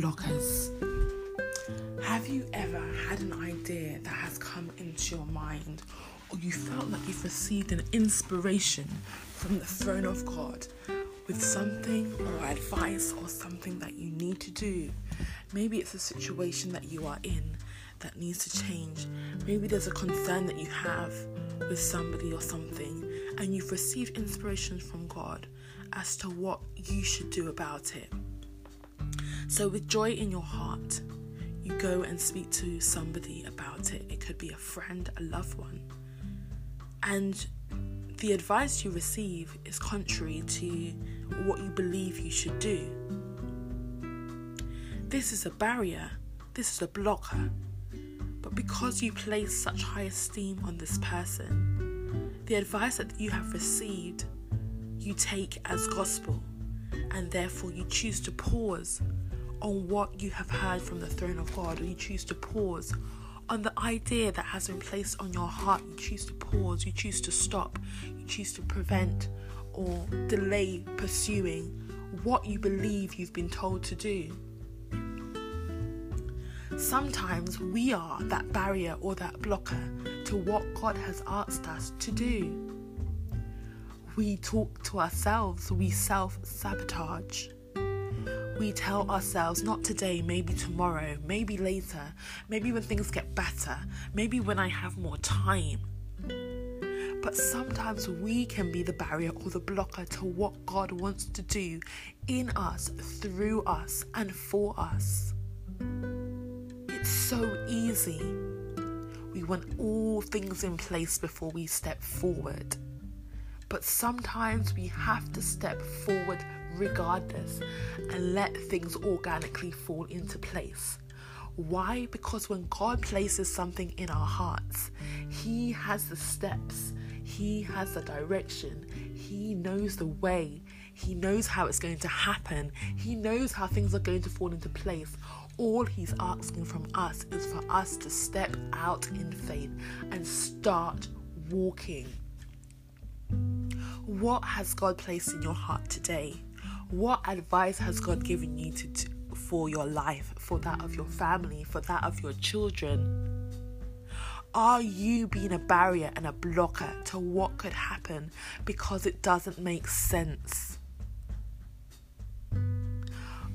blockers. Have you ever had an idea that has come into your mind, or you felt like you've received an inspiration from the throne of God with something or advice or something that you need to do? Maybe it's a situation that you are in that needs to change. Maybe there's a concern that you have with somebody or something, and you've received inspiration from God as to what you should do about it. So, with joy in your heart, you go and speak to somebody about it. It could be a friend, a loved one. And the advice you receive is contrary to what you believe you should do. This is a barrier, this is a blocker. But because you place such high esteem on this person, the advice that you have received you take as gospel, and therefore you choose to pause on what you have heard from the throne of God, or you choose to pause on the idea that has been placed on your heart. You choose to pause, you choose to stop, you choose to prevent or delay pursuing what you believe you've been told to do. Sometimes we are that barrier or that blocker to what God has asked us to do we talk to ourselves, we self sabotage. We tell ourselves, not today, maybe tomorrow, maybe later, maybe when things get better, maybe when I have more time. But sometimes we can be the barrier or the blocker to what God wants to do in us, through us, and for us. It's so easy. We want all things in place before we step forward. But sometimes we have to step forward regardless and let things organically fall into place. Why? Because when God places something in our hearts, He has the steps, He has the direction, He knows the way, He knows how it's going to happen, He knows how things are going to fall into place. All He's asking from us is for us to step out in faith and start walking. What has God placed in your heart today? What advice has God given you to, for your life, for that of your family, for that of your children? Are you being a barrier and a blocker to what could happen because it doesn't make sense?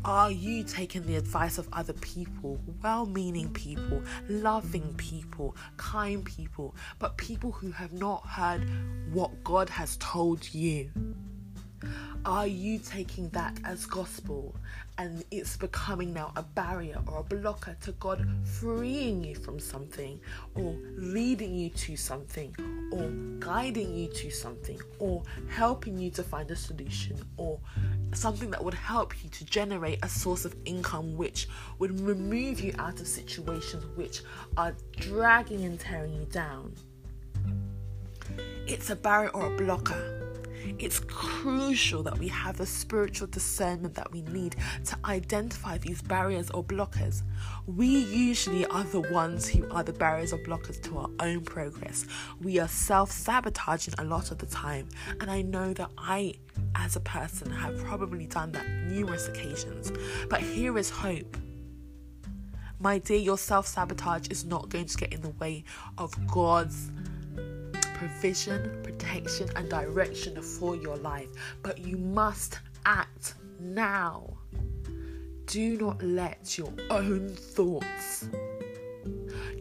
Are you taking the advice of other people, well meaning people, loving people, kind people, but people who have not heard what God has told you? Are you taking that as gospel and it's becoming now a barrier or a blocker to God freeing you from something or leading you to something or guiding you to something or helping you to find a solution or something that would help you to generate a source of income which would remove you out of situations which are dragging and tearing you down? It's a barrier or a blocker it's crucial that we have the spiritual discernment that we need to identify these barriers or blockers. We usually are the ones who are the barriers or blockers to our own progress. We are self sabotaging a lot of the time, and I know that I, as a person, have probably done that numerous occasions. But here is hope. My dear, your self sabotage is not going to get in the way of God's provision, protection, and direction for your life. But you must act now. Do not let your own thoughts,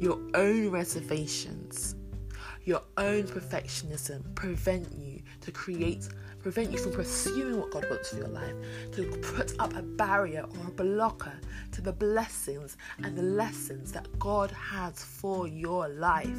your own reservations, your own perfectionism prevent you to create prevent you from pursuing what God wants for your life, to put up a barrier or a blocker to the blessings and the lessons that God has for your life.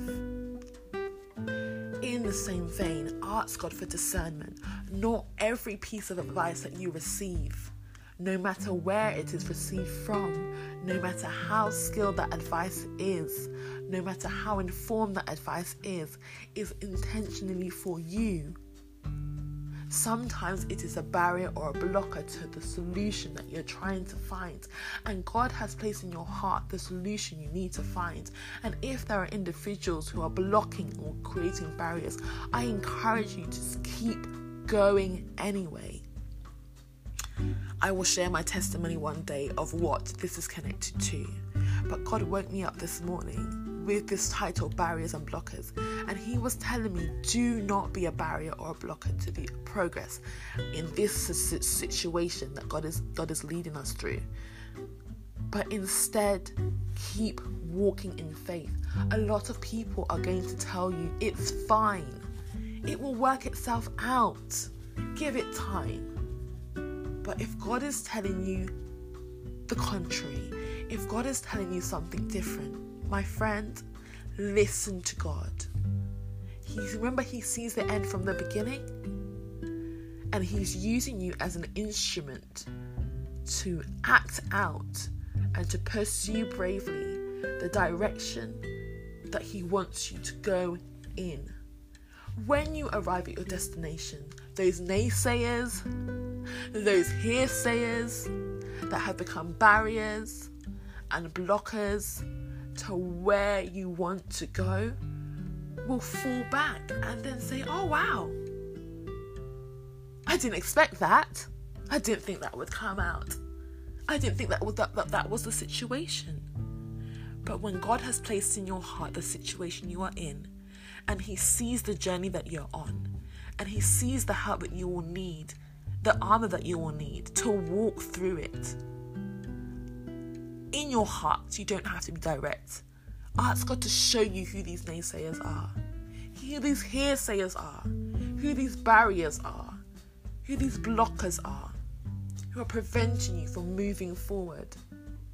In the same vein, ask God for discernment. Not every piece of advice that you receive, no matter where it is received from, no matter how skilled that advice is, no matter how informed that advice is, is intentionally for you Sometimes it is a barrier or a blocker to the solution that you're trying to find. And God has placed in your heart the solution you need to find. And if there are individuals who are blocking or creating barriers, I encourage you to keep going anyway. I will share my testimony one day of what this is connected to. But God woke me up this morning with this title, Barriers and Blockers. And He was telling me, do not be a barrier or a blocker to the progress in this situation that God is God is leading us through. But instead, keep walking in faith. A lot of people are going to tell you it's fine. It will work itself out. Give it time. But if God is telling you the contrary, if God is telling you something different, my friend, listen to God. He remember he sees the end from the beginning and he's using you as an instrument to act out and to pursue bravely the direction that he wants you to go in. When you arrive at your destination, those naysayers, those hearsayers that have become barriers and blockers to where you want to go will fall back and then say, Oh, wow, I didn't expect that. I didn't think that would come out. I didn't think that was, that, that, that was the situation. But when God has placed in your heart the situation you are in, and He sees the journey that you're on, and He sees the help that you will need, the armor that you will need to walk through it. In your heart, you don't have to be direct. Ask God to show you who these naysayers are, who these hearsayers are, who these barriers are, who these blockers are, who are preventing you from moving forward.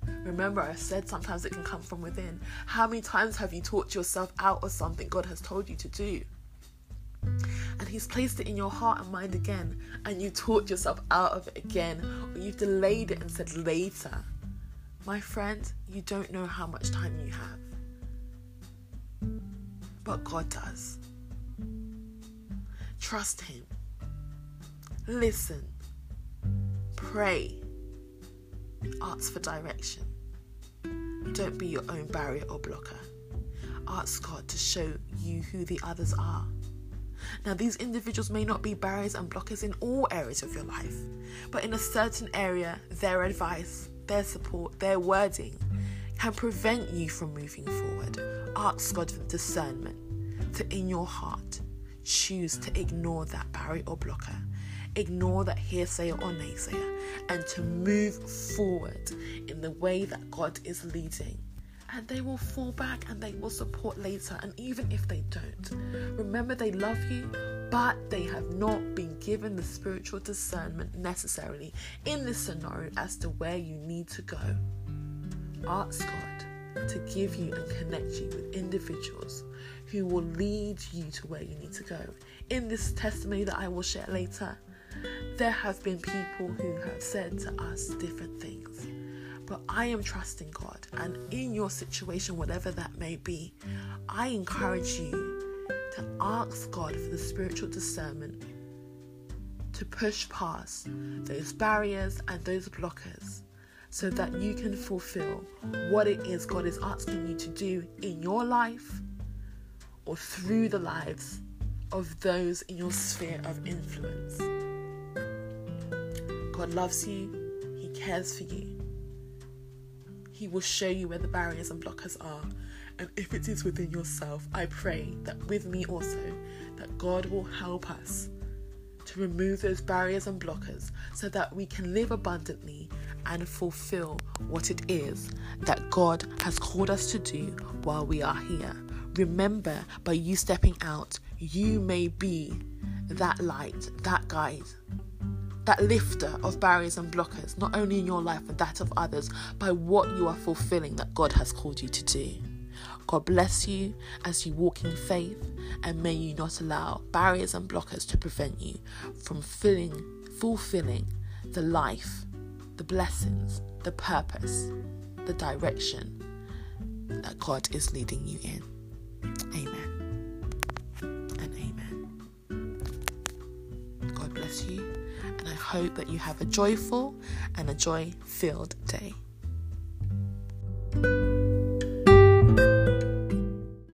Remember, I said sometimes it can come from within. How many times have you talked yourself out of something God has told you to do? And He's placed it in your heart and mind again, and you talked yourself out of it again, or you've delayed it and said later. My friend, you don't know how much time you have. But God does. Trust Him. Listen. Pray. Ask for direction. Don't be your own barrier or blocker. Ask God to show you who the others are. Now, these individuals may not be barriers and blockers in all areas of your life, but in a certain area, their advice, their support, their wording can prevent you from moving forward. Ask God for discernment to, in your heart, choose to ignore that barrier or blocker ignore that hearsay or naysayer and to move forward in the way that God is leading. And they will fall back and they will support later. And even if they don't, remember they love you, but they have not been given the spiritual discernment necessarily in this scenario as to where you need to go. Ask God to give you and connect you with individuals who will lead you to where you need to go. In this testimony that I will share later, there have been people who have said to us different things. But I am trusting God, and in your situation, whatever that may be, I encourage you to ask God for the spiritual discernment to push past those barriers and those blockers so that you can fulfill what it is God is asking you to do in your life or through the lives of those in your sphere of influence. God loves you, He cares for you. He will show you where the barriers and blockers are. And if it is within yourself, I pray that with me also, that God will help us to remove those barriers and blockers so that we can live abundantly and fulfill what it is that God has called us to do while we are here. Remember, by you stepping out, you may be that light, that guide that lifter of barriers and blockers, not only in your life but that of others, by what you are fulfilling that God has called you to do. God bless you as you walk in faith, and may you not allow barriers and blockers to prevent you from filling, fulfilling the life, the blessings, the purpose, the direction that God is leading you in. Amen. And amen. God bless you and I hope that you have a joyful and a joy filled day.